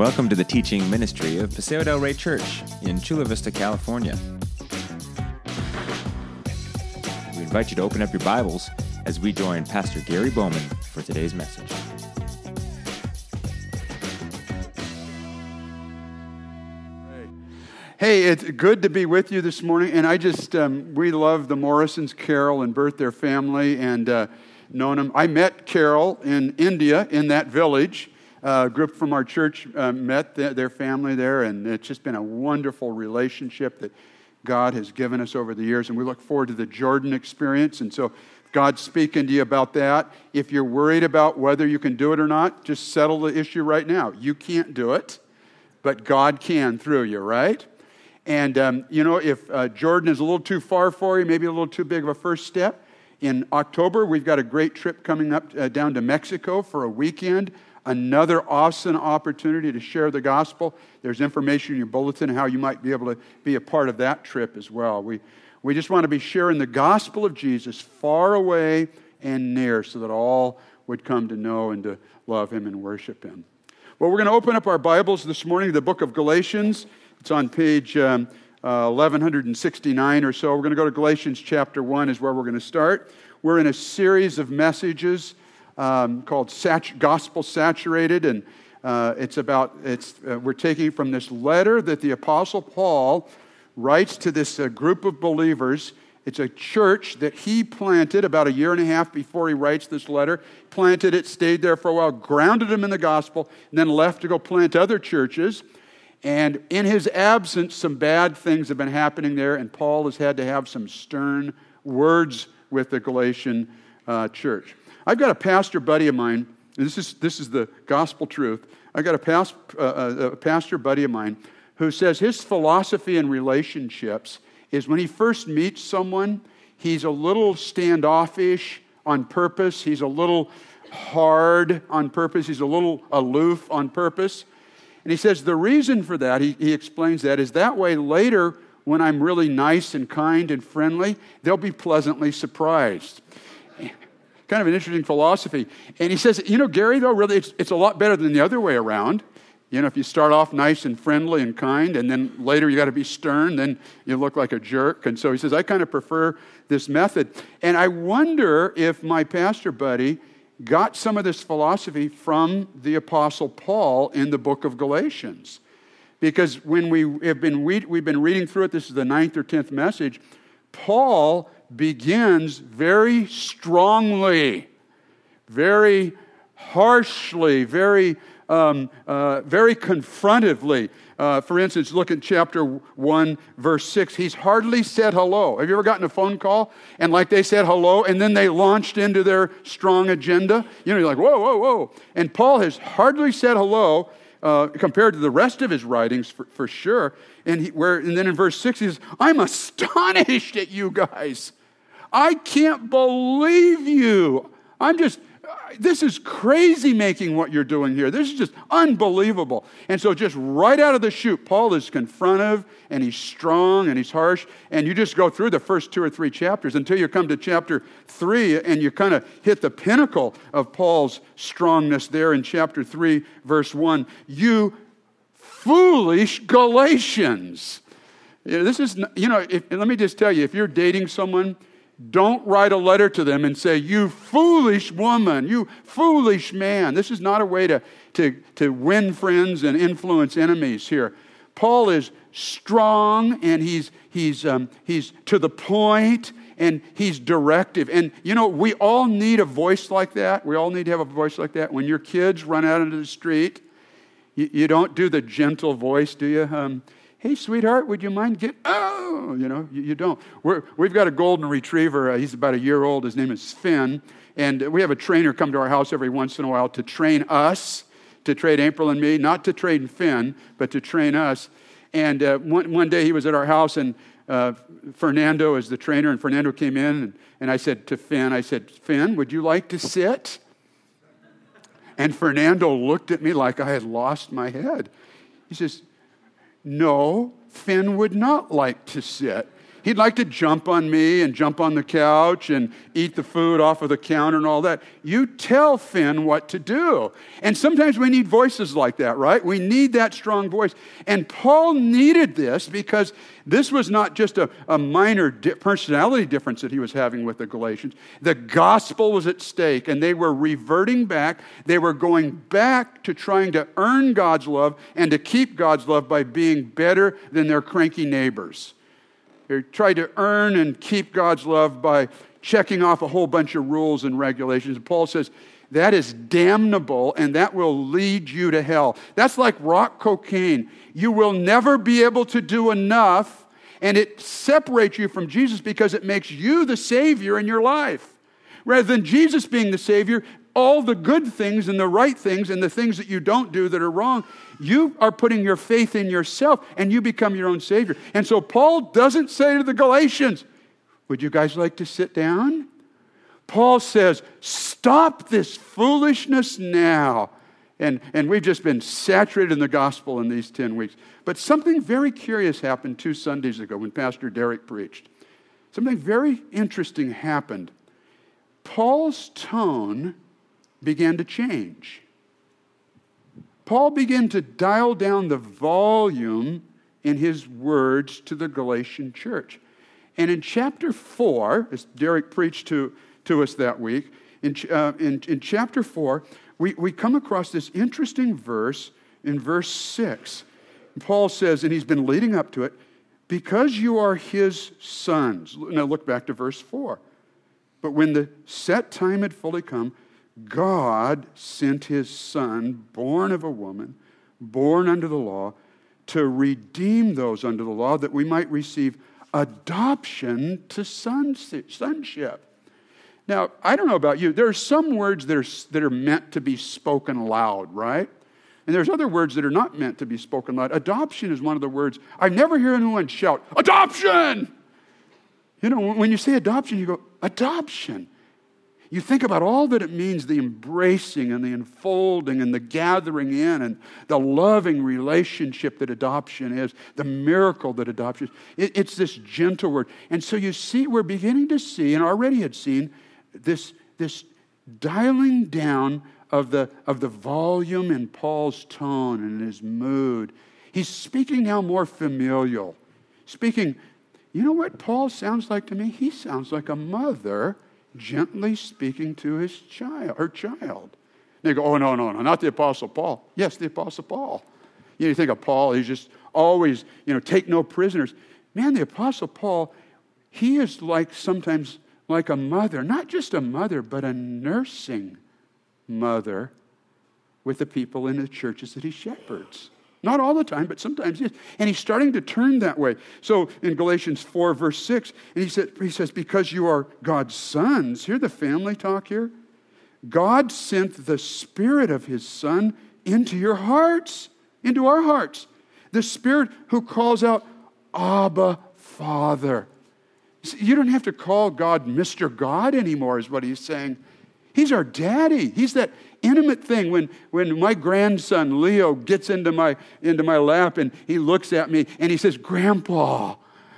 Welcome to the teaching ministry of Paseo del Rey Church in Chula Vista, California. We invite you to open up your Bibles as we join Pastor Gary Bowman for today's message. Hey, it's good to be with you this morning. And I just, um, we love the Morrisons, Carol and Bert, their family, and uh, known them. I met Carol in India in that village. Uh, group from our church uh, met the, their family there, and it's just been a wonderful relationship that God has given us over the years. And we look forward to the Jordan experience. And so, God's speaking to you about that. If you're worried about whether you can do it or not, just settle the issue right now. You can't do it, but God can through you, right? And, um, you know, if uh, Jordan is a little too far for you, maybe a little too big of a first step, in October, we've got a great trip coming up uh, down to Mexico for a weekend. Another awesome opportunity to share the gospel. There's information in your bulletin how you might be able to be a part of that trip as well. We, we just want to be sharing the gospel of Jesus far away and near so that all would come to know and to love him and worship him. Well, we're going to open up our Bibles this morning, the book of Galatians. It's on page um, uh, 1169 or so. We're going to go to Galatians chapter 1, is where we're going to start. We're in a series of messages um, called Sat- Gospel Saturated, and uh, it's about, it's, uh, we're taking from this letter that the Apostle Paul writes to this uh, group of believers. It's a church that he planted about a year and a half before he writes this letter. Planted it, stayed there for a while, grounded them in the gospel, and then left to go plant other churches. And in his absence, some bad things have been happening there, and Paul has had to have some stern words with the Galatian uh, church. I've got a pastor buddy of mine, and this is, this is the gospel truth. I've got a, past, uh, uh, a pastor buddy of mine who says his philosophy in relationships is when he first meets someone, he's a little standoffish on purpose, he's a little hard on purpose, he's a little aloof on purpose. And he says the reason for that, he, he explains that, is that way later, when I'm really nice and kind and friendly, they'll be pleasantly surprised. Kind of an interesting philosophy. And he says, you know, Gary, though, really, it's, it's a lot better than the other way around. You know, if you start off nice and friendly and kind, and then later you got to be stern, then you look like a jerk. And so he says, I kind of prefer this method. And I wonder if my pastor buddy got some of this philosophy from the Apostle Paul in the book of Galatians. Because when we have been, we've been reading through it, this is the ninth or tenth message, Paul begins very strongly, very harshly, very, um, uh, very confrontively uh, for instance, look at chapter 1, verse 6. He's hardly said hello. Have you ever gotten a phone call and like they said hello and then they launched into their strong agenda? You know, you're like, whoa, whoa, whoa. And Paul has hardly said hello uh, compared to the rest of his writings for, for sure. And, he, where, and then in verse 6, he says, I'm astonished at you guys. I can't believe you. I'm just this is crazy making what you're doing here. This is just unbelievable. And so, just right out of the chute, Paul is confrontive and he's strong and he's harsh. And you just go through the first two or three chapters until you come to chapter three and you kind of hit the pinnacle of Paul's strongness there in chapter three, verse one. You foolish Galatians. This is, you know, if, let me just tell you if you're dating someone, don't write a letter to them and say, You foolish woman, you foolish man. This is not a way to, to, to win friends and influence enemies here. Paul is strong and he's, he's, um, he's to the point and he's directive. And you know, we all need a voice like that. We all need to have a voice like that. When your kids run out into the street, you, you don't do the gentle voice, do you? Um, hey, sweetheart, would you mind get? Oh, you know, you, you don't. we have got a golden retriever. Uh, he's about a year old. His name is Finn. And we have a trainer come to our house every once in a while to train us, to train April and me, not to train Finn, but to train us. And uh, one, one day he was at our house, and uh, Fernando is the trainer, and Fernando came in, and, and I said to Finn, I said, Finn, would you like to sit? And Fernando looked at me like I had lost my head. He says, no, Finn would not like to sit. He'd like to jump on me and jump on the couch and eat the food off of the counter and all that. You tell Finn what to do. And sometimes we need voices like that, right? We need that strong voice. And Paul needed this because this was not just a, a minor di- personality difference that he was having with the Galatians. The gospel was at stake, and they were reverting back. They were going back to trying to earn God's love and to keep God's love by being better than their cranky neighbors. They tried to earn and keep God's love by checking off a whole bunch of rules and regulations. Paul says, that is damnable and that will lead you to hell. That's like rock cocaine. You will never be able to do enough, and it separates you from Jesus because it makes you the Savior in your life. Rather than Jesus being the Savior, all the good things and the right things and the things that you don't do that are wrong, you are putting your faith in yourself and you become your own Savior. And so Paul doesn't say to the Galatians, Would you guys like to sit down? Paul says, Stop this foolishness now. And, and we've just been saturated in the gospel in these 10 weeks. But something very curious happened two Sundays ago when Pastor Derek preached. Something very interesting happened. Paul's tone began to change. Paul began to dial down the volume in his words to the Galatian church. And in chapter 4, as Derek preached to, to us that week, in, uh, in, in chapter 4, we, we come across this interesting verse in verse 6. Paul says, and he's been leading up to it, because you are his sons. Now look back to verse 4. But when the set time had fully come, God sent his son, born of a woman, born under the law, to redeem those under the law that we might receive adoption to sonship. Now, I don't know about you. There are some words that are, that are meant to be spoken loud, right? And there's other words that are not meant to be spoken loud. Adoption is one of the words. I never hear anyone shout, Adoption! You know, when you say adoption, you go, Adoption. You think about all that it means the embracing and the enfolding and the gathering in and the loving relationship that adoption is, the miracle that adoption is. It, it's this gentle word. And so you see, we're beginning to see, and already had seen, this, this dialing down of the, of the volume in Paul's tone and his mood. He's speaking now more familial. Speaking, you know what Paul sounds like to me? He sounds like a mother gently speaking to his child, her child. They go, oh, no, no, no, not the Apostle Paul. Yes, the Apostle Paul. You, know, you think of Paul, he's just always, you know, take no prisoners. Man, the Apostle Paul, he is like sometimes like a mother, not just a mother, but a nursing mother with the people in the churches that he shepherds. Not all the time, but sometimes yes. And he's starting to turn that way. So in Galatians 4, verse 6, and he, said, he says, Because you are God's sons, hear the family talk here. God sent the Spirit of His Son into your hearts, into our hearts. The Spirit who calls out, Abba, Father. You don't have to call God Mr. God anymore, is what he's saying. He's our daddy. He's that intimate thing when, when my grandson Leo gets into my, into my lap and he looks at me and he says, Grandpa.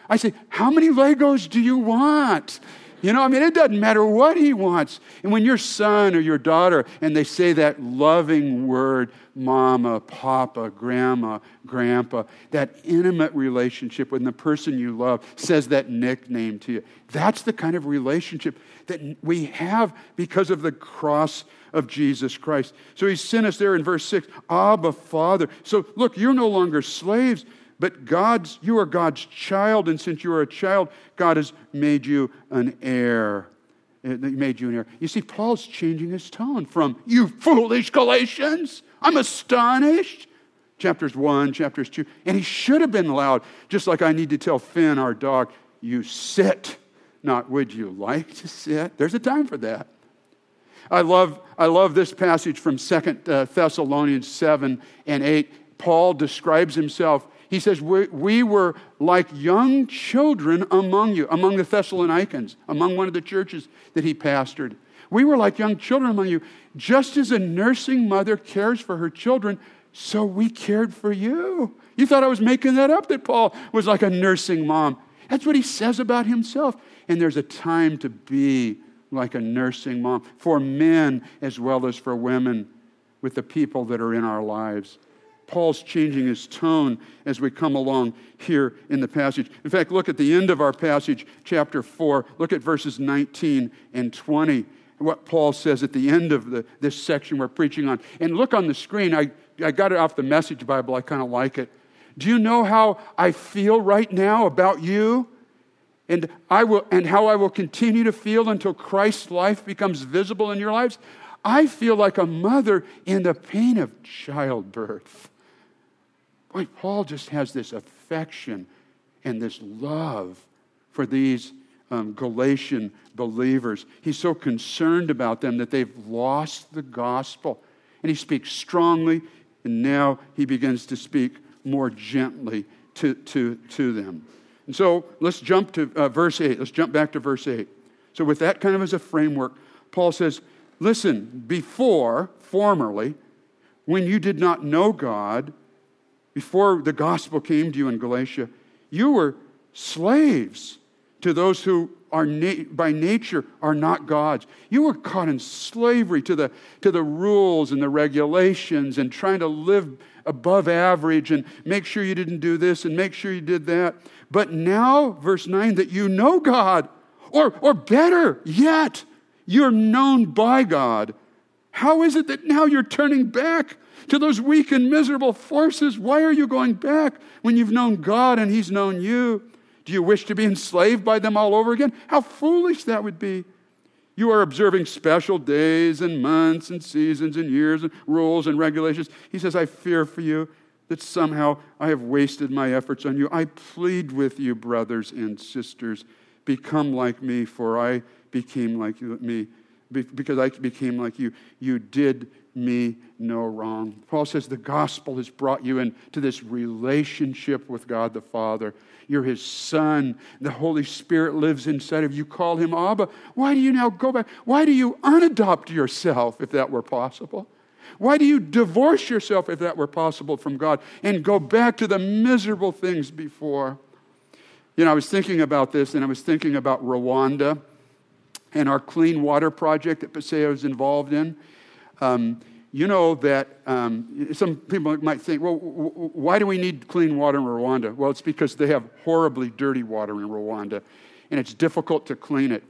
I say, How many Legos do you want? You know, I mean, it doesn't matter what he wants. And when your son or your daughter, and they say that loving word, mama, papa, grandma, grandpa, that intimate relationship when the person you love says that nickname to you, that's the kind of relationship that we have because of the cross of Jesus Christ. So he sent us there in verse 6, Abba, Father. So look, you're no longer slaves, but God's, you are God's child, and since you are a child, God has made you an heir. He made you an heir. You see, Paul's changing his tone from, you foolish Galatians, I'm astonished. Chapters 1, chapters 2. And he should have been loud, just like I need to tell Finn, our dog, you sit, not would you like to sit. There's a time for that. I love, I love this passage from Second uh, Thessalonians 7 and 8. Paul describes himself. He says, we, we were like young children among you, among the Thessalonians, among one of the churches that he pastored. We were like young children among you. Just as a nursing mother cares for her children, so we cared for you. You thought I was making that up, that Paul was like a nursing mom. That's what he says about himself. And there's a time to be like a nursing mom for men as well as for women with the people that are in our lives. Paul's changing his tone as we come along here in the passage. In fact, look at the end of our passage, chapter 4. Look at verses 19 and 20, what Paul says at the end of the, this section we're preaching on. And look on the screen. I, I got it off the Message Bible. I kind of like it. Do you know how I feel right now about you? And, I will, and how I will continue to feel until Christ's life becomes visible in your lives? I feel like a mother in the pain of childbirth. Boy, Paul just has this affection and this love for these um, Galatian believers. He's so concerned about them that they've lost the gospel. And he speaks strongly, and now he begins to speak more gently to, to, to them. And so let's jump to uh, verse 8. Let's jump back to verse 8. So, with that kind of as a framework, Paul says, Listen, before, formerly, when you did not know God, before the gospel came to you in Galatia, you were slaves to those who are na- by nature are not God's. You were caught in slavery to the, to the rules and the regulations and trying to live above average and make sure you didn't do this and make sure you did that. But now, verse 9, that you know God, or, or better yet, you're known by God. How is it that now you're turning back to those weak and miserable forces? Why are you going back when you've known God and He's known you? Do you wish to be enslaved by them all over again? How foolish that would be. You are observing special days and months and seasons and years and rules and regulations. He says, I fear for you that somehow I have wasted my efforts on you. I plead with you, brothers and sisters, become like me, for I became like me. Because I became like you. You did me no wrong. Paul says the gospel has brought you into this relationship with God the Father. You're his son. The Holy Spirit lives inside of you. Call him Abba. Why do you now go back? Why do you unadopt yourself if that were possible? Why do you divorce yourself if that were possible from God and go back to the miserable things before? You know, I was thinking about this and I was thinking about Rwanda and our clean water project that Paseo is involved in. Um, you know that um, some people might think, well, w- why do we need clean water in Rwanda? Well, it's because they have horribly dirty water in Rwanda, and it's difficult to clean it.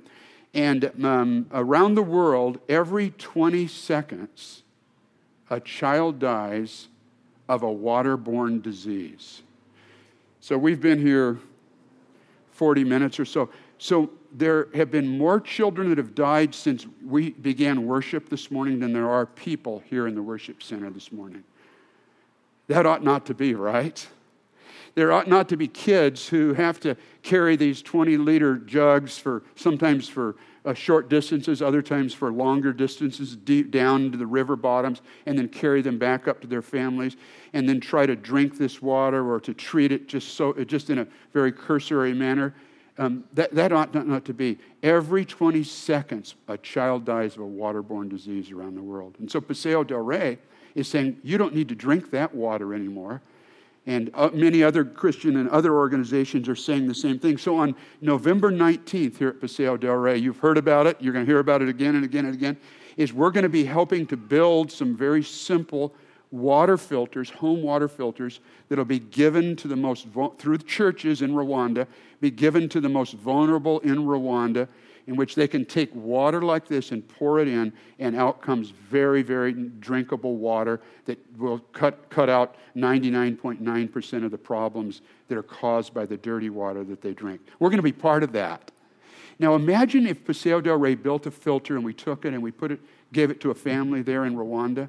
And um, around the world, every 20 seconds, a child dies of a waterborne disease. So we've been here 40 minutes or so. So there have been more children that have died since we began worship this morning than there are people here in the worship center this morning. That ought not to be, right? There ought not to be kids who have to carry these 20 liter jugs for sometimes for uh, short distances, other times for longer distances, deep down to the river bottoms, and then carry them back up to their families, and then try to drink this water or to treat it just so, just in a very cursory manner um, that, that ought not, not to be. Every 20 seconds, a child dies of a waterborne disease around the world. And so Paseo del Rey is saying, you don't need to drink that water anymore. And uh, many other Christian and other organizations are saying the same thing. So on November 19th here at Paseo del Rey, you've heard about it, you're going to hear about it again and again and again, is we're going to be helping to build some very simple water filters, home water filters, that'll be given to the most, through the churches in Rwanda, be given to the most vulnerable in Rwanda, in which they can take water like this and pour it in, and out comes very, very drinkable water that will cut, cut out 99.9% of the problems that are caused by the dirty water that they drink. We're going to be part of that. Now imagine if Paseo del Rey built a filter and we took it and we put it, gave it to a family there in Rwanda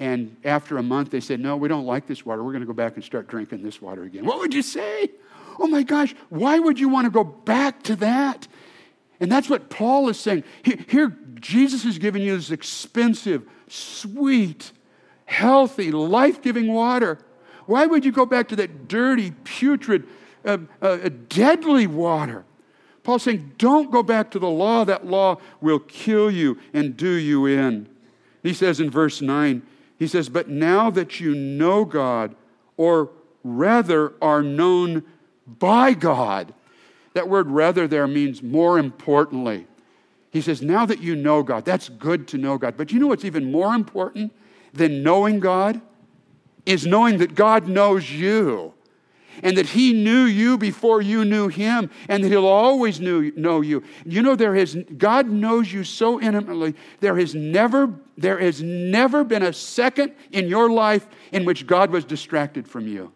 and after a month, they said, No, we don't like this water. We're going to go back and start drinking this water again. What would you say? Oh my gosh, why would you want to go back to that? And that's what Paul is saying. Here, Jesus is giving you this expensive, sweet, healthy, life giving water. Why would you go back to that dirty, putrid, uh, uh, deadly water? Paul's saying, don't go back to the law. That law will kill you and do you in. He says in verse 9, he says, But now that you know God, or rather are known by God. that word rather there means more importantly. He says, now that you know God, that's good to know God. But you know what's even more important than knowing God? Is knowing that God knows you and that He knew you before you knew Him, and that He'll always knew, know you. You know, there has God knows you so intimately. There has never there has never been a second in your life in which God was distracted from you.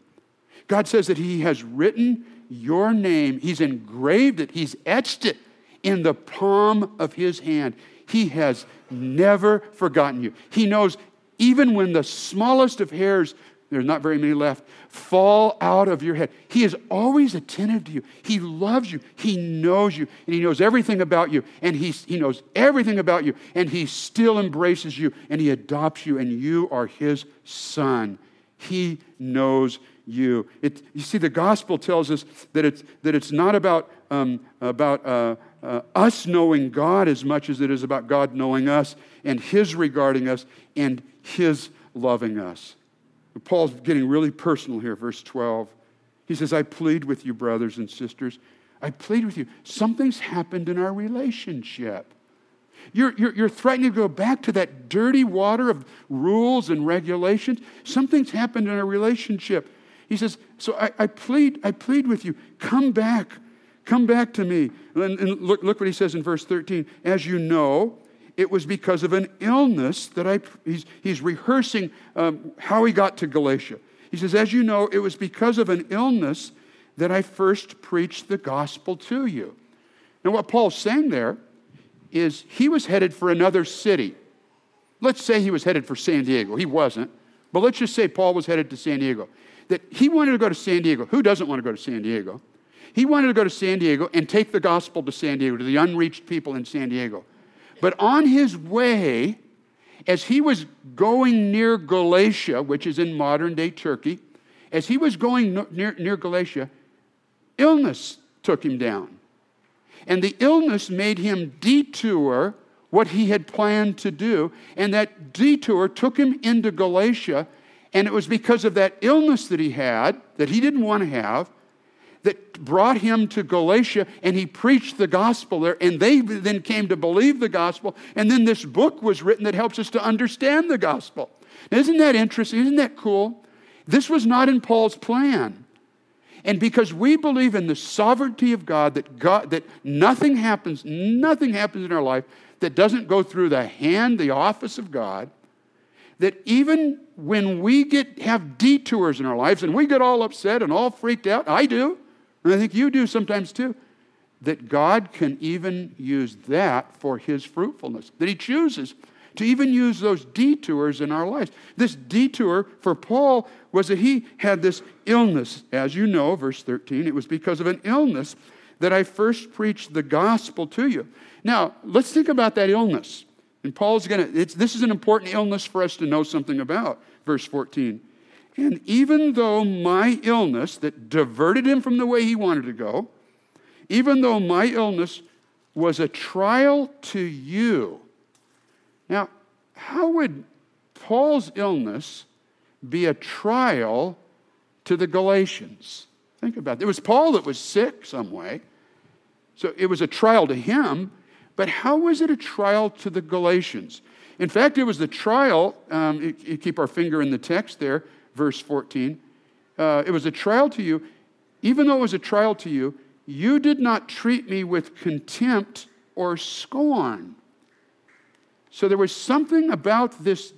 God says that He has written your name. He's engraved it. He's etched it in the palm of His hand. He has never forgotten you. He knows even when the smallest of hairs there's not very many left, fall out of your head. He is always attentive to you. He loves you. He knows you. And He knows everything about you. And he, he knows everything about you. And He still embraces you. And He adopts you. And you are His son. He knows you. It, you see, the gospel tells us that it's, that it's not about, um, about uh, uh, us knowing God as much as it is about God knowing us and His regarding us and His loving us. Paul's getting really personal here, verse 12. He says, I plead with you, brothers and sisters. I plead with you. Something's happened in our relationship. You're, you're, you're, threatening to go back to that dirty water of rules and regulations. Something's happened in our relationship. He says, So I, I plead, I plead with you, come back. Come back to me. And, and look, look what he says in verse 13. As you know, it was because of an illness that I, he's, he's rehearsing um, how he got to Galatia. He says, As you know, it was because of an illness that I first preached the gospel to you. Now, what Paul's saying there is he was headed for another city. Let's say he was headed for San Diego. He wasn't. But let's just say Paul was headed to San Diego. That he wanted to go to San Diego. Who doesn't want to go to San Diego? He wanted to go to San Diego and take the gospel to San Diego, to the unreached people in San Diego. But on his way, as he was going near Galatia, which is in modern day Turkey, as he was going near, near Galatia, illness took him down. And the illness made him detour what he had planned to do. And that detour took him into Galatia. And it was because of that illness that he had, that he didn't want to have, that brought him to Galatia and he preached the gospel there and they then came to believe the gospel and then this book was written that helps us to understand the gospel. Now, isn't that interesting? Isn't that cool? This was not in Paul's plan. And because we believe in the sovereignty of God that God that nothing happens, nothing happens in our life that doesn't go through the hand, the office of God, that even when we get have detours in our lives and we get all upset and all freaked out, I do, and I think you do sometimes too, that God can even use that for his fruitfulness, that he chooses to even use those detours in our lives. This detour for Paul was that he had this illness. As you know, verse 13, it was because of an illness that I first preached the gospel to you. Now, let's think about that illness. And Paul's going to, this is an important illness for us to know something about. Verse 14. And even though my illness that diverted him from the way he wanted to go, even though my illness was a trial to you. Now, how would Paul's illness be a trial to the Galatians? Think about it. It was Paul that was sick some way. So it was a trial to him, but how was it a trial to the Galatians? In fact, it was the trial, um, you, you keep our finger in the text there, verse 14. Uh, it was a trial to you. Even though it was a trial to you, you did not treat me with contempt or scorn. So there was something about this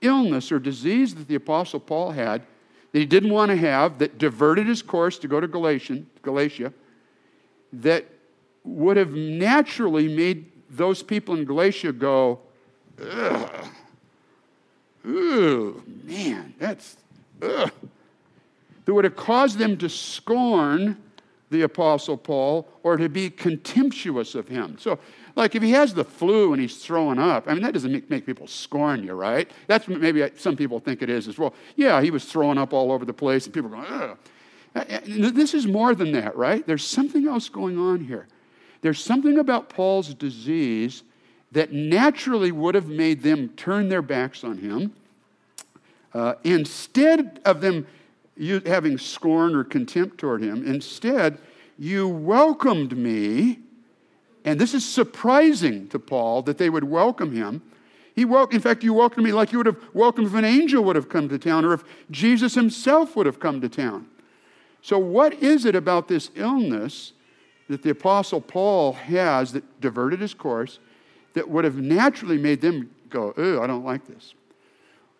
illness or disease that the Apostle Paul had that he didn't want to have, that diverted his course to go to Galatian, Galatia, that would have naturally made those people in Galatia go, ugh, ooh, man, that's ugh, that would have caused them to scorn the Apostle Paul or to be contemptuous of him. So, like if he has the flu and he's throwing up, I mean, that doesn't make, make people scorn you, right? That's maybe some people think it is as well. Yeah, he was throwing up all over the place and people are going, ugh. Uh, uh, this is more than that, right? There's something else going on here. There's something about Paul's disease that naturally would have made them turn their backs on him uh, instead of them having scorn or contempt toward him, instead, You welcomed me. And this is surprising to Paul that they would welcome him. He wel- in fact, you welcomed me like you would have welcomed if an angel would have come to town or if Jesus himself would have come to town. So, what is it about this illness that the Apostle Paul has that diverted his course that would have naturally made them go, oh, I don't like this?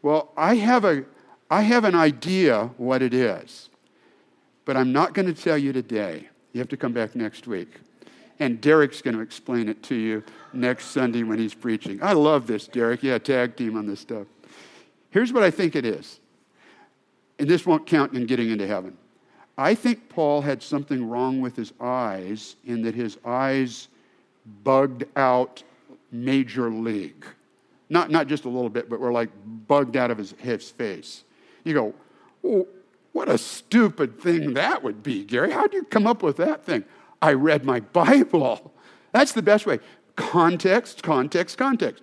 Well, I have, a, I have an idea what it is, but I'm not going to tell you today. You have to come back next week. And Derek's going to explain it to you next Sunday when he's preaching. I love this, Derek. Yeah, tag team on this stuff. Here's what I think it is. And this won't count in getting into heaven. I think Paul had something wrong with his eyes in that his eyes bugged out major league. Not, not just a little bit, but were like bugged out of his, his face. You go, oh, what a stupid thing that would be, Gary. How'd you come up with that thing? I read my Bible. That's the best way. Context, context, context.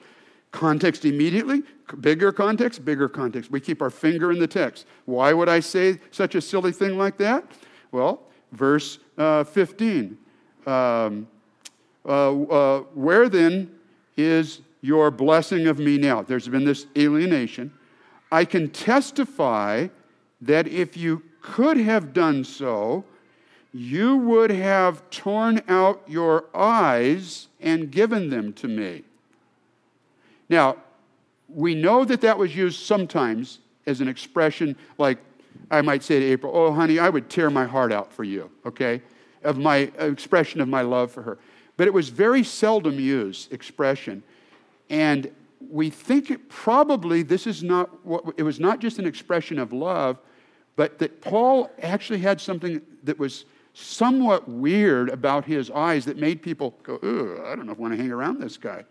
Context immediately, bigger context, bigger context. We keep our finger in the text. Why would I say such a silly thing like that? Well, verse uh, 15. Um, uh, uh, where then is your blessing of me now? There's been this alienation. I can testify that if you could have done so, you would have torn out your eyes and given them to me. Now, we know that that was used sometimes as an expression like I might say to April, Oh, honey, I would tear my heart out for you, okay? Of my expression of my love for her. But it was very seldom used expression. And we think it probably this is not what it was not just an expression of love, but that Paul actually had something that was somewhat weird about his eyes that made people go, I don't know if I want to hang around this guy.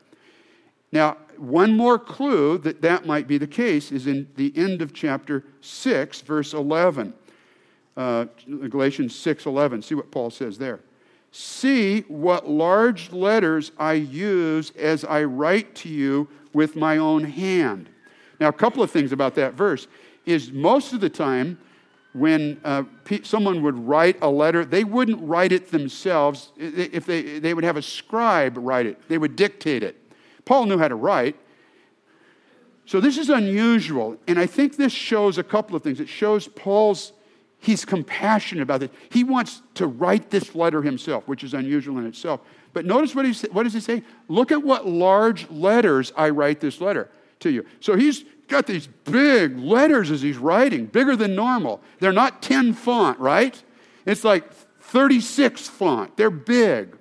Now, one more clue that that might be the case is in the end of chapter 6, verse 11. Uh, Galatians 6 11. See what Paul says there. See what large letters I use as I write to you with my own hand. Now, a couple of things about that verse is most of the time when uh, someone would write a letter, they wouldn't write it themselves. If they, they would have a scribe write it, they would dictate it. Paul knew how to write. So this is unusual. And I think this shows a couple of things. It shows Paul's, he's compassionate about it. He wants to write this letter himself, which is unusual in itself. But notice what, he, what does he say? Look at what large letters I write this letter to you. So he's got these big letters as he's writing, bigger than normal. They're not 10 font, right? It's like 36 font. They're big.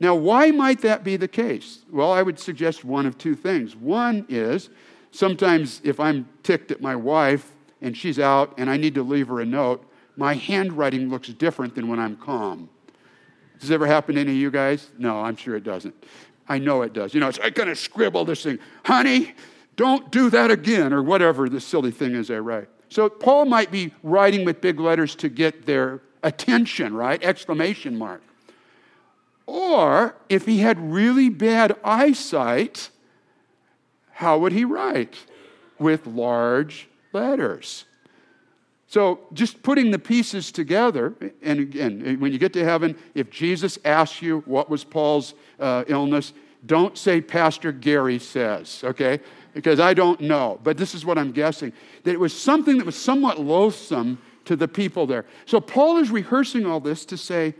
Now, why might that be the case? Well, I would suggest one of two things. One is sometimes if I'm ticked at my wife and she's out and I need to leave her a note, my handwriting looks different than when I'm calm. Does this ever happen to any of you guys? No, I'm sure it doesn't. I know it does. You know, it's I'm going to scribble this thing, honey, don't do that again, or whatever the silly thing is I write. So Paul might be writing with big letters to get their attention, right? Exclamation mark. Or if he had really bad eyesight, how would he write? With large letters. So, just putting the pieces together, and again, when you get to heaven, if Jesus asks you what was Paul's uh, illness, don't say Pastor Gary says, okay? Because I don't know. But this is what I'm guessing that it was something that was somewhat loathsome to the people there. So, Paul is rehearsing all this to say,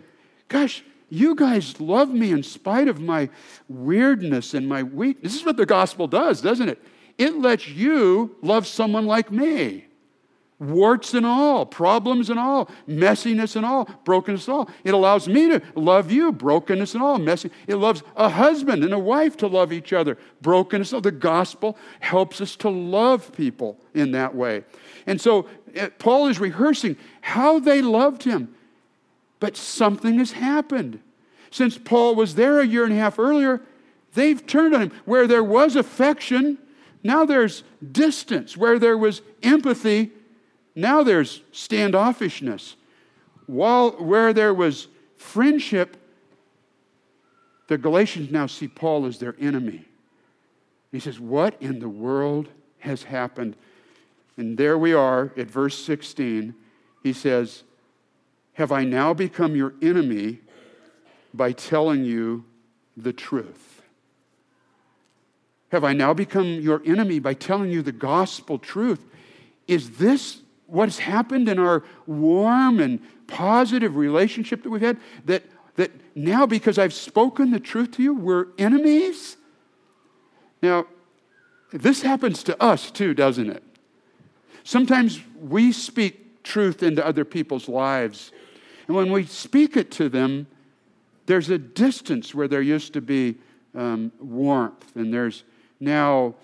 gosh, you guys love me in spite of my weirdness and my weakness. This is what the gospel does, doesn't it? It lets you love someone like me. Warts and all, problems and all, messiness and all, brokenness and all. It allows me to love you, brokenness and all, messy. It loves a husband and a wife to love each other, brokenness. All. The gospel helps us to love people in that way. And so eh, Paul is rehearsing how they loved him. But something has happened. Since Paul was there a year and a half earlier, they've turned on him. Where there was affection, now there's distance. Where there was empathy, now there's standoffishness. While where there was friendship, the Galatians now see Paul as their enemy. He says, What in the world has happened? And there we are at verse 16. He says, Have I now become your enemy by telling you the truth? Have I now become your enemy by telling you the gospel truth? Is this what's happened in our warm and positive relationship that we've had? That, that now, because I've spoken the truth to you, we're enemies? Now, this happens to us too, doesn't it? Sometimes we speak truth into other people's lives. And when we speak it to them, there's a distance where there used to be um, warmth, and there's now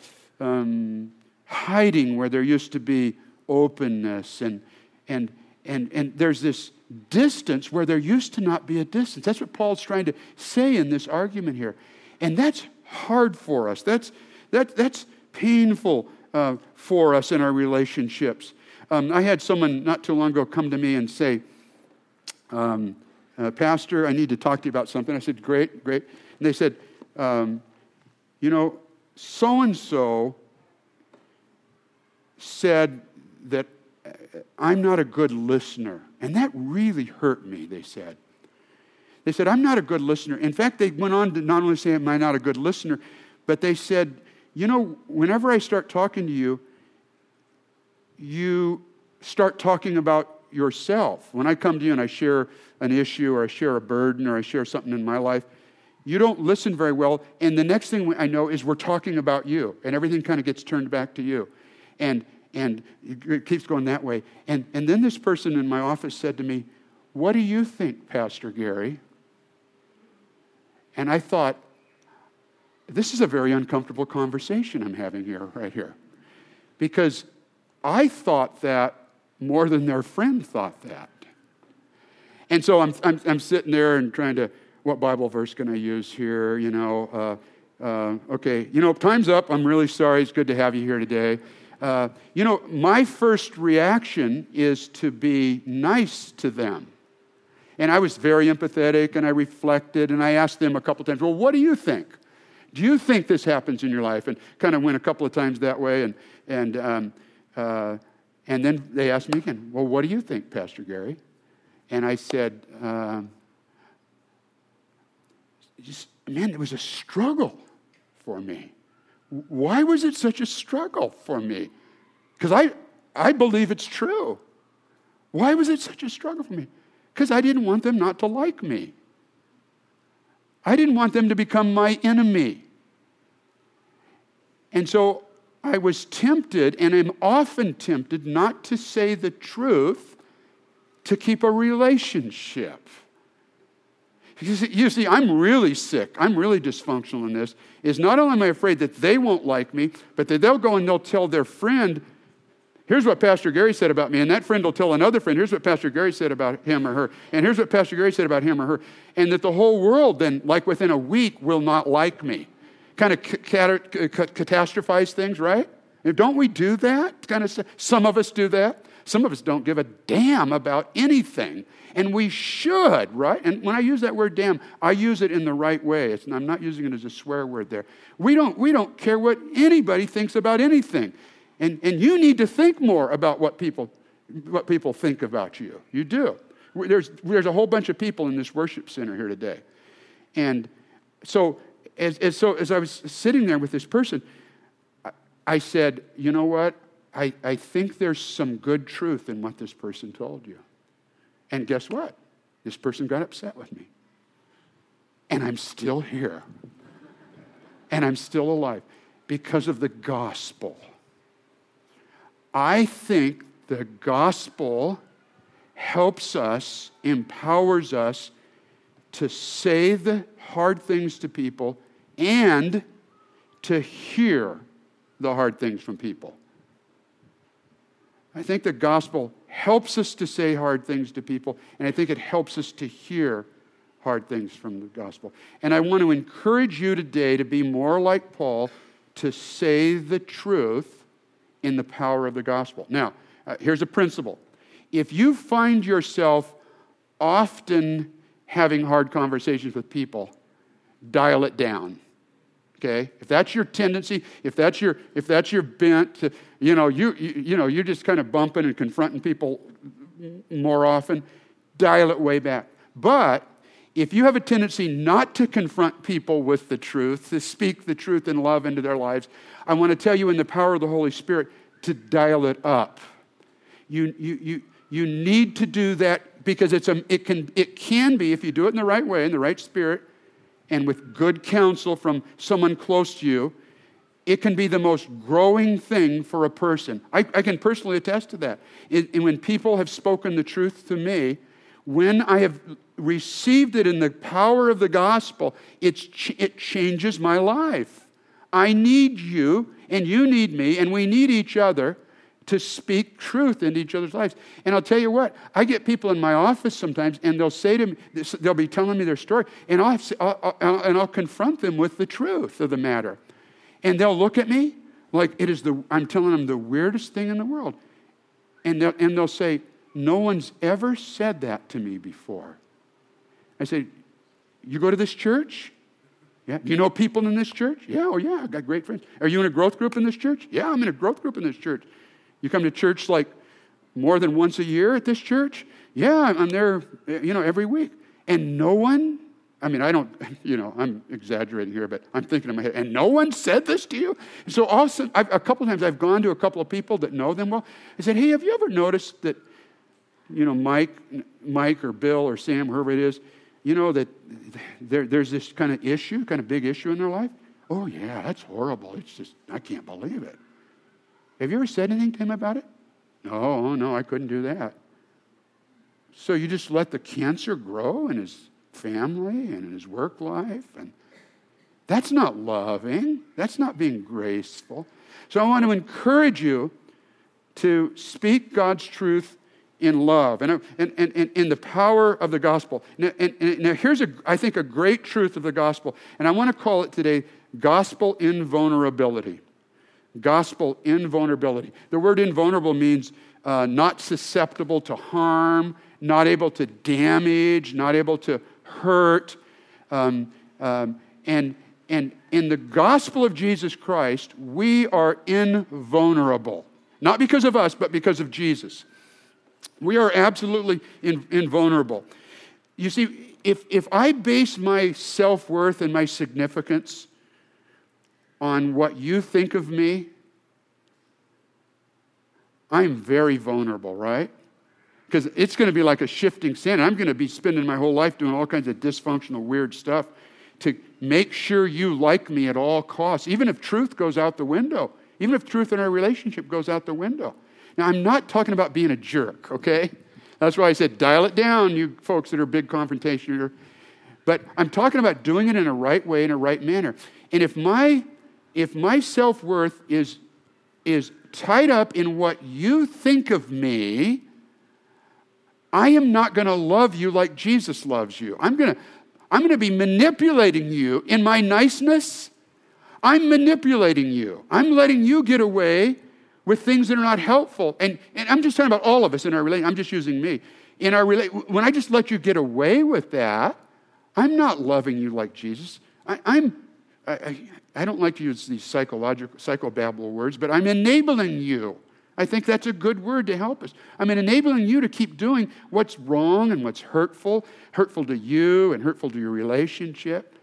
um, hiding where there used to be openness, and, and, and, and there's this distance where there used to not be a distance. That's what Paul's trying to say in this argument here. And that's hard for us. That's, that, that's painful uh, for us in our relationships. Um, I had someone not too long ago come to me and say, um, uh, Pastor, I need to talk to you about something. I said, Great, great. And they said, um, You know, so and so said that I'm not a good listener. And that really hurt me, they said. They said, I'm not a good listener. In fact, they went on to not only say, Am I not a good listener, but they said, You know, whenever I start talking to you, you start talking about yourself. When I come to you and I share an issue or I share a burden or I share something in my life, you don't listen very well. And the next thing I know is we're talking about you, and everything kind of gets turned back to you. And, and it keeps going that way. And, and then this person in my office said to me, What do you think, Pastor Gary? And I thought, this is a very uncomfortable conversation I'm having here, right here. Because I thought that more than their friend thought that. And so I'm, I'm, I'm sitting there and trying to, what Bible verse can I use here? You know, uh, uh, okay, you know, time's up. I'm really sorry. It's good to have you here today. Uh, you know, my first reaction is to be nice to them. And I was very empathetic and I reflected and I asked them a couple times, well, what do you think? Do you think this happens in your life? And kind of went a couple of times that way. And, and um, uh, and then they asked me again, Well, what do you think, Pastor Gary? And I said, um, just, Man, it was a struggle for me. Why was it such a struggle for me? Because I, I believe it's true. Why was it such a struggle for me? Because I didn't want them not to like me. I didn't want them to become my enemy. And so I was tempted, and I'm often tempted, not to say the truth to keep a relationship. You see, I'm really sick. I'm really dysfunctional in this. Is not only am I afraid that they won't like me, but that they'll go and they'll tell their friend, here's what Pastor Gary said about me. And that friend will tell another friend, here's what Pastor Gary said about him or her. And here's what Pastor Gary said about him or her. And that the whole world then, like within a week, will not like me kind of catastrophize things, right? Don't we do that? Kind of some of us do that. Some of us don't give a damn about anything, and we should, right? And when I use that word damn, I use it in the right way. It's, I'm not using it as a swear word there. We don't, we don't care what anybody thinks about anything. And, and you need to think more about what people, what people think about you. You do. There's, there's a whole bunch of people in this worship center here today. And so as, as, so as I was sitting there with this person, I, I said, you know what? I, I think there's some good truth in what this person told you. And guess what? This person got upset with me. And I'm still here. And I'm still alive because of the gospel. I think the gospel helps us, empowers us to say the hard things to people and to hear the hard things from people. I think the gospel helps us to say hard things to people, and I think it helps us to hear hard things from the gospel. And I want to encourage you today to be more like Paul, to say the truth in the power of the gospel. Now, uh, here's a principle. If you find yourself often having hard conversations with people, dial it down okay if that's your tendency if that's your if that's your bent to, you know you, you you know you're just kind of bumping and confronting people more often dial it way back. But if you have a tendency not to confront people with the truth, to speak the truth and love into their lives, I want to tell you in the power of the Holy Spirit to dial it up. You, you, you, you need to do that because it's a, it, can, it can be, if you do it in the right way, in the right spirit, and with good counsel from someone close to you, it can be the most growing thing for a person. I, I can personally attest to that. It, and when people have spoken the truth to me, when I have received it in the power of the gospel, it's, it changes my life. I need you, and you need me, and we need each other to speak truth into each other's lives. And I'll tell you what, I get people in my office sometimes, and they'll say to me, they'll be telling me their story, and I'll, I'll, I'll, and I'll confront them with the truth of the matter. And they'll look at me like it is the, I'm telling them the weirdest thing in the world. And they'll, and they'll say, No one's ever said that to me before. I say, You go to this church? Yeah. Do you know people in this church? Yeah, oh yeah, I've got great friends. Are you in a growth group in this church? Yeah, I'm in a growth group in this church. You come to church like more than once a year at this church? Yeah, I'm there, you know, every week. And no one, I mean, I don't, you know, I'm exaggerating here, but I'm thinking in my head, and no one said this to you? So also, I've, a couple times I've gone to a couple of people that know them well. I said, hey, have you ever noticed that, you know, Mike, Mike or Bill or Sam, whoever it is, you know, that there, there's this kind of issue, kind of big issue in their life? Oh, yeah, that's horrible. It's just, I can't believe it. Have you ever said anything to him about it? No, no, I couldn't do that. So you just let the cancer grow in his family and in his work life and that's not loving. That's not being graceful. So I want to encourage you to speak God's truth in love and, and, and, and in the power of the gospel. Now, and, and now, here's, a, I think, a great truth of the gospel, and I want to call it today gospel invulnerability. Gospel invulnerability. The word invulnerable means uh, not susceptible to harm, not able to damage, not able to hurt. Um, um, and, and in the gospel of Jesus Christ, we are invulnerable. Not because of us, but because of Jesus. We are absolutely in, invulnerable. You see, if, if I base my self worth and my significance on what you think of me, I'm very vulnerable, right? Because it's going to be like a shifting sand. I'm going to be spending my whole life doing all kinds of dysfunctional, weird stuff to make sure you like me at all costs, even if truth goes out the window, even if truth in our relationship goes out the window. Now, I'm not talking about being a jerk, okay? That's why I said dial it down, you folks that are big confrontation. But I'm talking about doing it in a right way, in a right manner. And if my if my self-worth is is tied up in what you think of me, I am not going to love you like Jesus loves you. I'm going to I'm going to be manipulating you in my niceness. I'm manipulating you. I'm letting you get away with things that are not helpful. And, and I'm just talking about all of us in our relationship. I'm just using me. In our rela- when I just let you get away with that, I'm not loving you like Jesus. I, am I, don't like to use these psychological, psychobabble words, but I'm enabling you. I think that's a good word to help us. I'm enabling you to keep doing what's wrong and what's hurtful, hurtful to you and hurtful to your relationship.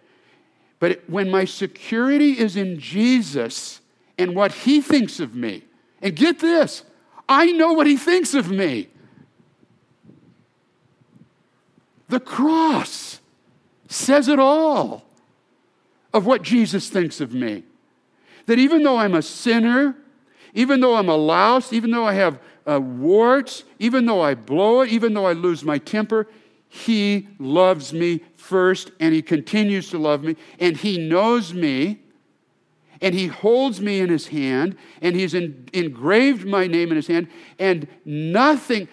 But it, when my security is in Jesus and what he thinks of me, and get this I know what he thinks of me. The cross says it all of what Jesus thinks of me. That even though I'm a sinner, even though I'm a louse, even though I have uh, warts, even though I blow it, even though I lose my temper, He loves me first and He continues to love me and He knows me and he holds me in his hand, and he's in, engraved my name in his hand, and nothing,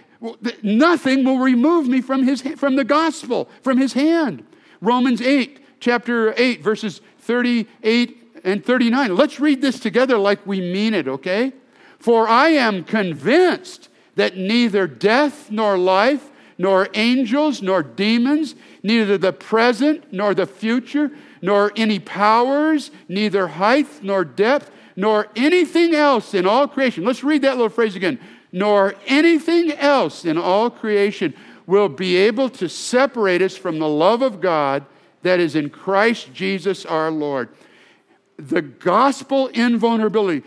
nothing will remove me from, his, from the gospel, from his hand. Romans 8, chapter 8, verses 38 and 39. Let's read this together like we mean it, okay? For I am convinced that neither death nor life, nor angels, nor demons, neither the present nor the future, nor any powers, neither height nor depth, nor anything else in all creation. Let's read that little phrase again. Nor anything else in all creation will be able to separate us from the love of God that is in Christ Jesus our Lord. The gospel invulnerability.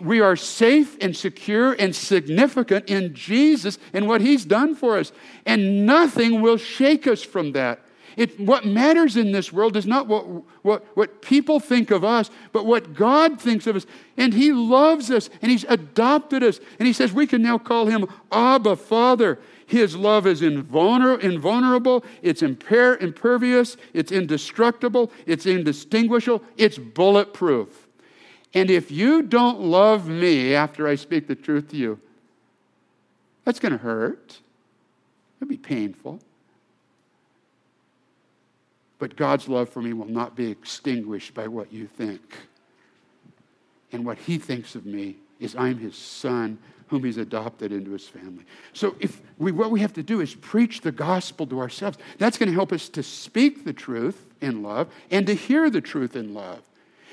We are safe and secure and significant in Jesus and what He's done for us. And nothing will shake us from that. It, what matters in this world is not what, what, what people think of us, but what God thinks of us. And He loves us, and He's adopted us. And He says we can now call Him Abba, Father. His love is invulner- invulnerable, it's imper- impervious, it's indestructible, it's indistinguishable, it's bulletproof. And if you don't love me after I speak the truth to you, that's going to hurt. It'll be painful. But God's love for me will not be extinguished by what you think. And what He thinks of me is I'm His son whom He's adopted into His family. So if we, what we have to do is preach the gospel to ourselves. That's going to help us to speak the truth in love and to hear the truth in love.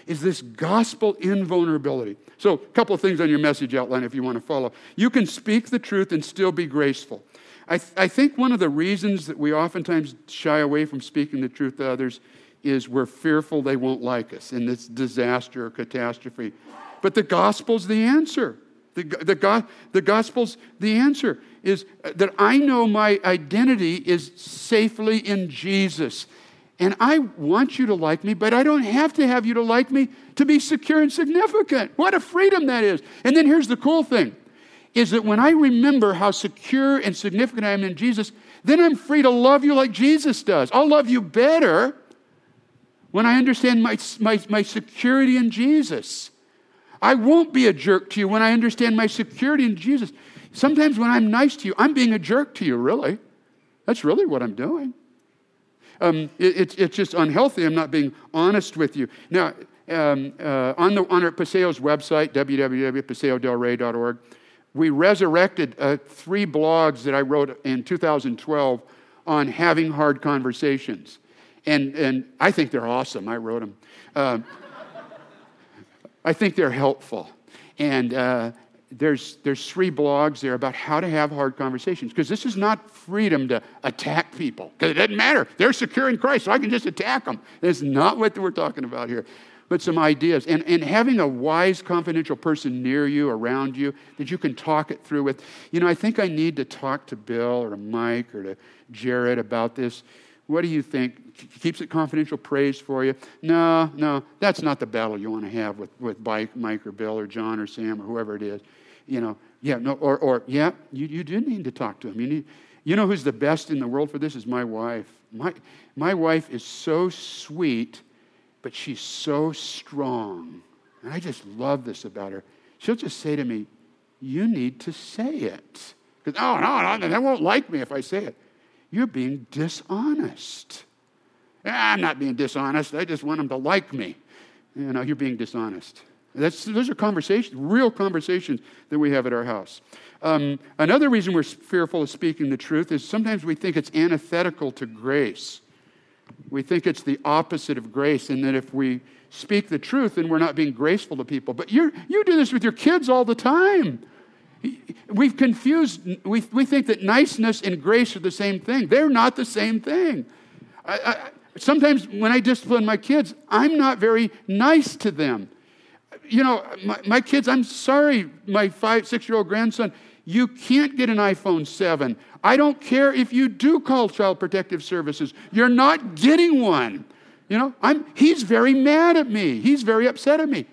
Is this gospel invulnerability? So, a couple of things on your message outline if you want to follow. You can speak the truth and still be graceful. I, th- I think one of the reasons that we oftentimes shy away from speaking the truth to others is we're fearful they won't like us in this disaster or catastrophe. But the gospel's the answer. The, the, the gospel's the answer is that I know my identity is safely in Jesus. And I want you to like me, but I don't have to have you to like me to be secure and significant. What a freedom that is. And then here's the cool thing is that when I remember how secure and significant I am in Jesus, then I'm free to love you like Jesus does. I'll love you better when I understand my, my, my security in Jesus. I won't be a jerk to you when I understand my security in Jesus. Sometimes when I'm nice to you, I'm being a jerk to you, really. That's really what I'm doing. Um, it, it's, it's just unhealthy. I'm not being honest with you. Now, um, uh, on, the, on our Paseo's website, www.paseodelrey.org, we resurrected uh, three blogs that I wrote in 2012 on having hard conversations. And, and I think they're awesome. I wrote them. Uh, I think they're helpful. And uh, there's, there's three blogs there about how to have hard conversations. Because this is not freedom to attack people. Because it doesn't matter. They're secure in Christ, so I can just attack them. That's not what we're talking about here but some ideas. And, and having a wise, confidential person near you, around you, that you can talk it through with. You know, I think I need to talk to Bill or to Mike or to Jared about this. What do you think? Keeps it confidential, prays for you? No, no, that's not the battle you want to have with, with Mike, or Bill or John or Sam or whoever it is. You know, yeah, no, or, or yeah, you, you do need to talk to him. You, need, you know who's the best in the world for this is my wife. My, my wife is so sweet but she's so strong. And I just love this about her. She'll just say to me, You need to say it. Because, oh, no, no, they won't like me if I say it. You're being dishonest. I'm not being dishonest. I just want them to like me. You know, you're being dishonest. That's, those are conversations, real conversations that we have at our house. Um, another reason we're fearful of speaking the truth is sometimes we think it's antithetical to grace. We think it's the opposite of grace, and that if we speak the truth, then we're not being graceful to people. But you you do this with your kids all the time. We've confused, we, we think that niceness and grace are the same thing. They're not the same thing. I, I, sometimes when I discipline my kids, I'm not very nice to them. You know, my, my kids, I'm sorry, my five, six year old grandson, you can't get an iPhone 7. I don't care if you do call Child Protective Services. You're not getting one. You know, I'm, he's very mad at me. He's very upset at me.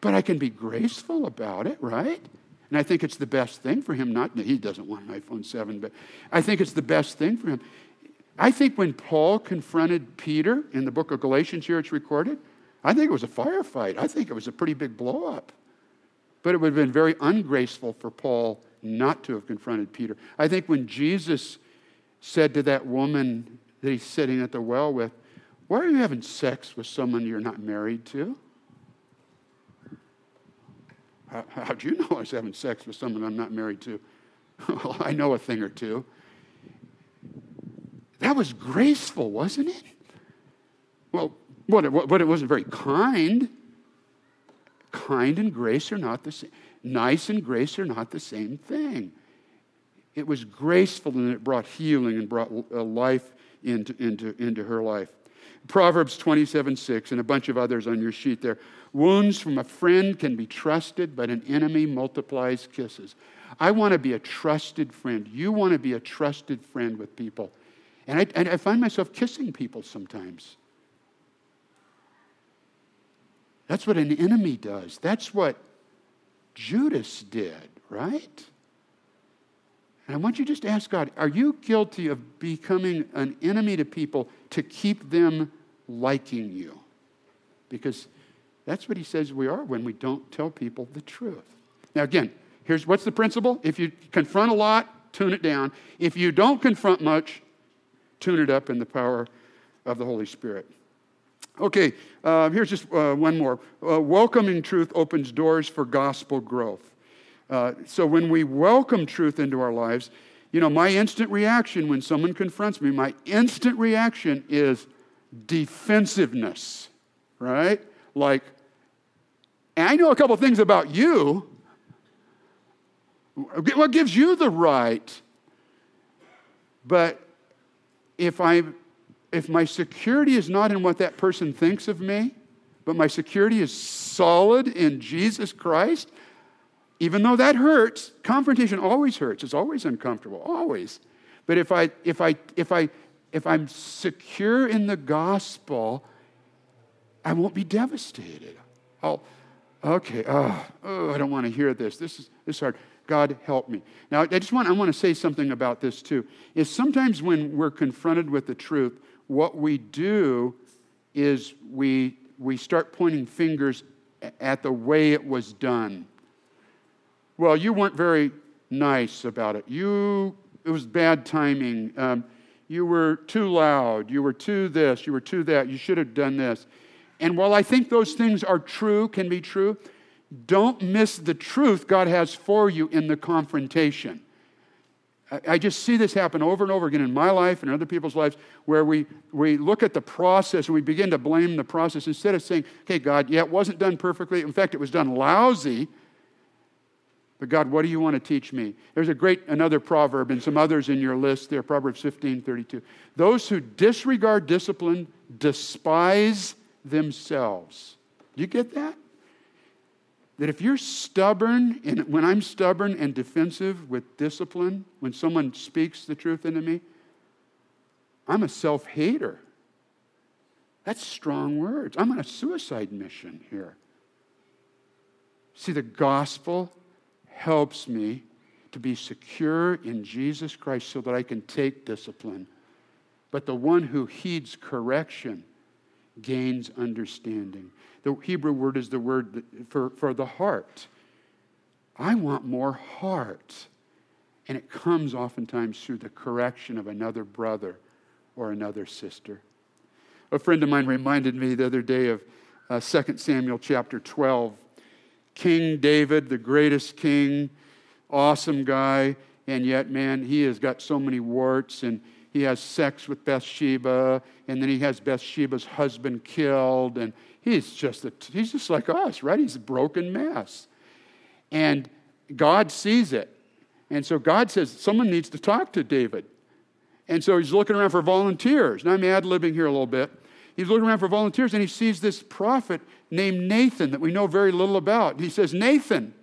But I can be graceful about it, right? And I think it's the best thing for him. Not he doesn't want an iPhone 7, but I think it's the best thing for him. I think when Paul confronted Peter in the book of Galatians, here it's recorded, I think it was a firefight. I think it was a pretty big blow up. But it would have been very ungraceful for Paul not to have confronted Peter. I think when Jesus said to that woman that he's sitting at the well with, Why are you having sex with someone you're not married to? How, how'd you know I was having sex with someone I'm not married to? well, I know a thing or two. That was graceful, wasn't it? Well, but it, but it wasn't very kind. Kind and grace are not the same. Nice and grace are not the same thing. It was graceful and it brought healing and brought life into, into, into her life. Proverbs 27 6, and a bunch of others on your sheet there. Wounds from a friend can be trusted, but an enemy multiplies kisses. I want to be a trusted friend. You want to be a trusted friend with people. And I, and I find myself kissing people sometimes. That's what an enemy does. That's what Judas did, right? And I want you just to ask God are you guilty of becoming an enemy to people to keep them liking you? Because that's what he says we are when we don't tell people the truth. Now, again, here's what's the principle? If you confront a lot, tune it down. If you don't confront much, tune it up in the power of the Holy Spirit. Okay, uh, here's just uh, one more. Uh, welcoming truth opens doors for gospel growth. Uh, so when we welcome truth into our lives, you know, my instant reaction when someone confronts me, my instant reaction is defensiveness, right? Like, I know a couple things about you. What gives you the right? But if I if my security is not in what that person thinks of me, but my security is solid in Jesus Christ, even though that hurts, confrontation always hurts. It's always uncomfortable, always. But if I if I if I if I'm secure in the gospel, I won't be devastated. I'll okay, oh, oh I don't want to hear this. This is this is hard. God help me. Now I just want I want to say something about this too. Is sometimes when we're confronted with the truth, what we do is we we start pointing fingers at the way it was done well, you weren't very nice about it. You, it was bad timing. Um, you were too loud. You were too this. You were too that. You should have done this. And while I think those things are true, can be true, don't miss the truth God has for you in the confrontation. I just see this happen over and over again in my life and other people's lives where we, we look at the process and we begin to blame the process instead of saying, okay, God, yeah, it wasn't done perfectly. In fact, it was done lousy. But God, what do you want to teach me? There's a great another proverb and some others in your list there, Proverbs 15, 32. Those who disregard discipline despise themselves. Do you get that? That if you're stubborn, and when I'm stubborn and defensive with discipline, when someone speaks the truth into me, I'm a self hater. That's strong words. I'm on a suicide mission here. See, the gospel helps me to be secure in Jesus Christ so that I can take discipline. But the one who heeds correction gains understanding. The Hebrew word is the word for, for the heart. I want more heart. And it comes oftentimes through the correction of another brother or another sister. A friend of mine reminded me the other day of uh, 2 Samuel chapter 12 King David, the greatest king, awesome guy, and yet, man, he has got so many warts and he has sex with Bathsheba, and then he has Bathsheba's husband killed, and he's just a, he's just like us, right? He's a broken mess. And God sees it. And so God says, someone needs to talk to David. And so he's looking around for volunteers. Now I'm ad libbing here a little bit. He's looking around for volunteers and he sees this prophet named Nathan that we know very little about. He says, Nathan,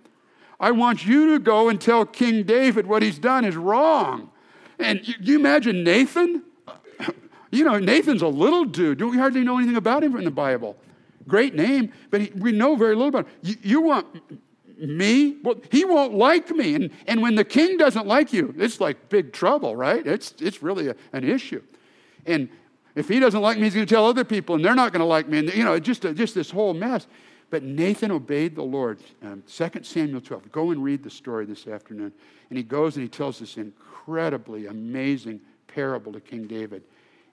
I want you to go and tell King David what he's done is wrong. And you, you imagine Nathan? You know, Nathan's a little dude. We hardly know anything about him in the Bible? Great name, but he, we know very little about him. You, you, want me? Well, he won't like me. And, and when the king doesn't like you, it's like big trouble, right? It's, it's really a, an issue. And if he doesn't like me, he's going to tell other people, and they're not going to like me. And, you know, just, just this whole mess. But Nathan obeyed the Lord. Um, 2 Samuel 12. Go and read the story this afternoon. And he goes and he tells this incredibly amazing parable to King David.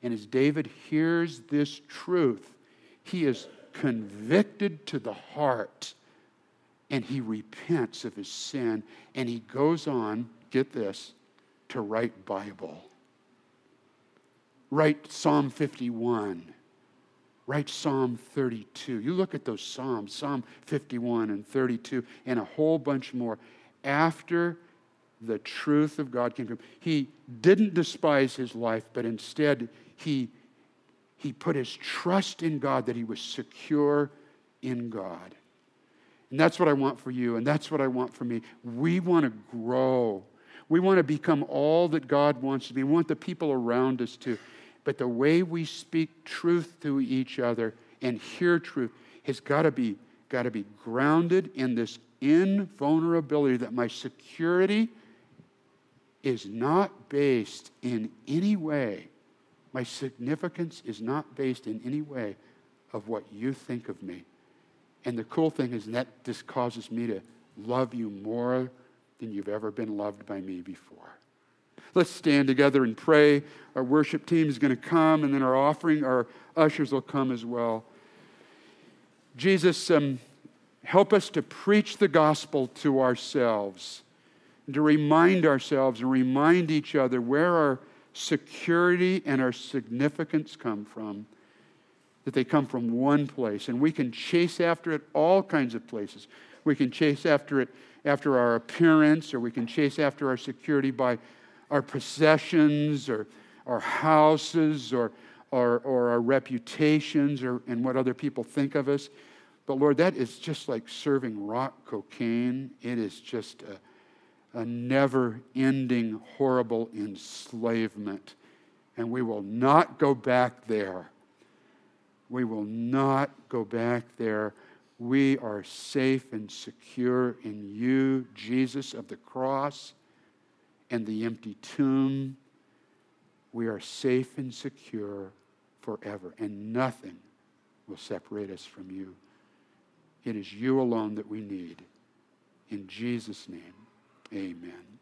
And as David hears this truth, he is convicted to the heart and he repents of his sin and he goes on, get this, to write Bible. Write Psalm 51. Write Psalm 32. You look at those Psalms, Psalm 51 and 32, and a whole bunch more. After the truth of God came to him. He didn't despise his life, but instead he, he put his trust in God that he was secure in God. And that's what I want for you, and that's what I want for me. We want to grow. We want to become all that God wants to be. We want the people around us to. But the way we speak truth to each other and hear truth has got to be, got to be grounded in this invulnerability that my security is not based in any way, my significance is not based in any way of what you think of me. And the cool thing is that this causes me to love you more than you've ever been loved by me before. Let's stand together and pray. Our worship team is going to come, and then our offering, our ushers will come as well. Jesus, um, help us to preach the gospel to ourselves, to remind ourselves and remind each other where our security and our significance come from. That they come from one place, and we can chase after it all kinds of places. We can chase after it after our appearance, or we can chase after our security by our possessions, or our houses, or, or, or our reputations, or, and what other people think of us. But Lord, that is just like serving rock cocaine. It is just a, a never ending, horrible enslavement. And we will not go back there. We will not go back there. We are safe and secure in you, Jesus of the cross and the empty tomb. We are safe and secure forever, and nothing will separate us from you. It is you alone that we need. In Jesus' name, amen.